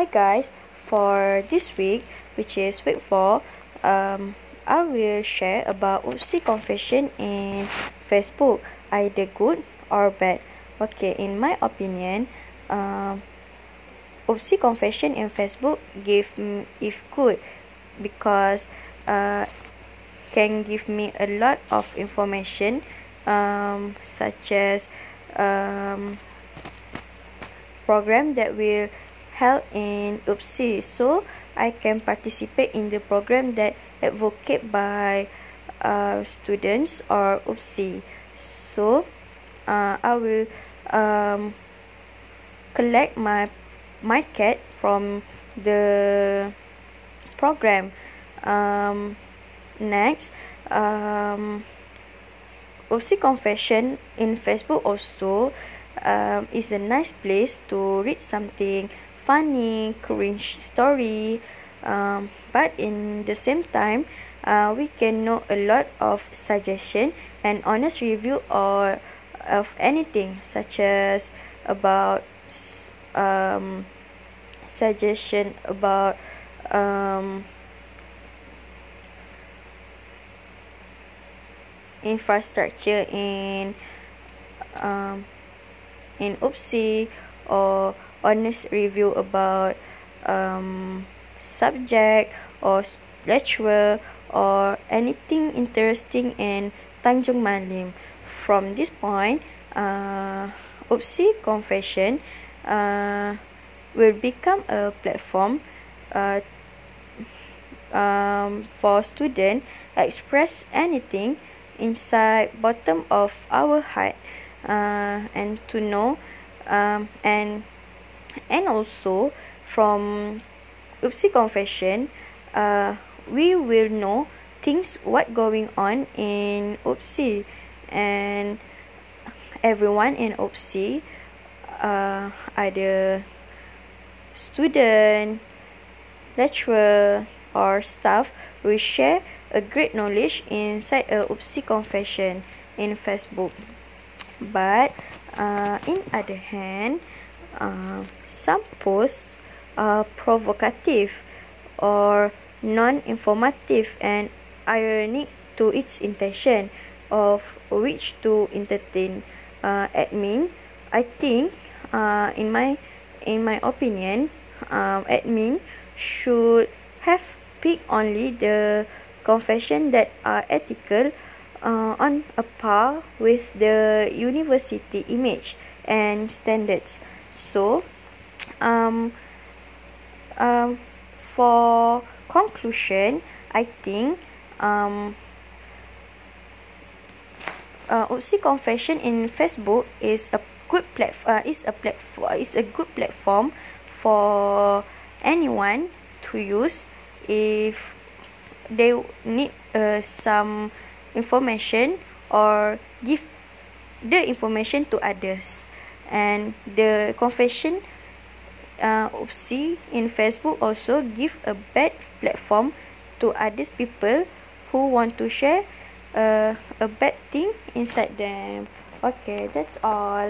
Hi guys, for this week, which is week 4, um, I will share about UPSI confession in Facebook, either good or bad. Okay, in my opinion, um, UPSI confession in Facebook give me if good because uh, can give me a lot of information um, such as um, program that will held in UPSI. So I can participate in the program that advocate by uh, students or UPSI. So uh, I will um, collect my my cat from the program. Um, next, um, UPSI Confession in Facebook also um, is a nice place to read something funny, cringe story. Um, but in the same time, uh, we can know a lot of suggestion and honest review or of anything such as about um, suggestion about um, infrastructure in um, in UPSI or honest review about um, subject or lecturer or anything interesting in Tanjung Malim. From this point, uh, UPSI Confession uh, will become a platform uh, um, for student express anything inside bottom of our heart uh, and to know um, and and also from UPSI confession uh, we will know things what going on in UPSI and everyone in UPSI uh, either student lecturer or staff will share a great knowledge inside a UPSI confession in Facebook. But uh, in other hand uh, some posts are provocative or non-informative and ironic to its intention of which to entertain uh, admin i think uh, in my in my opinion um, admin should have picked only the confession that are ethical uh, on a par with the university image and standards. So, um, um, for conclusion, I think um, uh, UPSI Confession in Facebook is a good platform. Uh, is a platform. Is a good platform for anyone to use if they need uh, some information or give the information to others and the confession uh, Oopsie in Facebook also give a bad platform to others people who want to share uh, a bad thing inside them. Okay that's all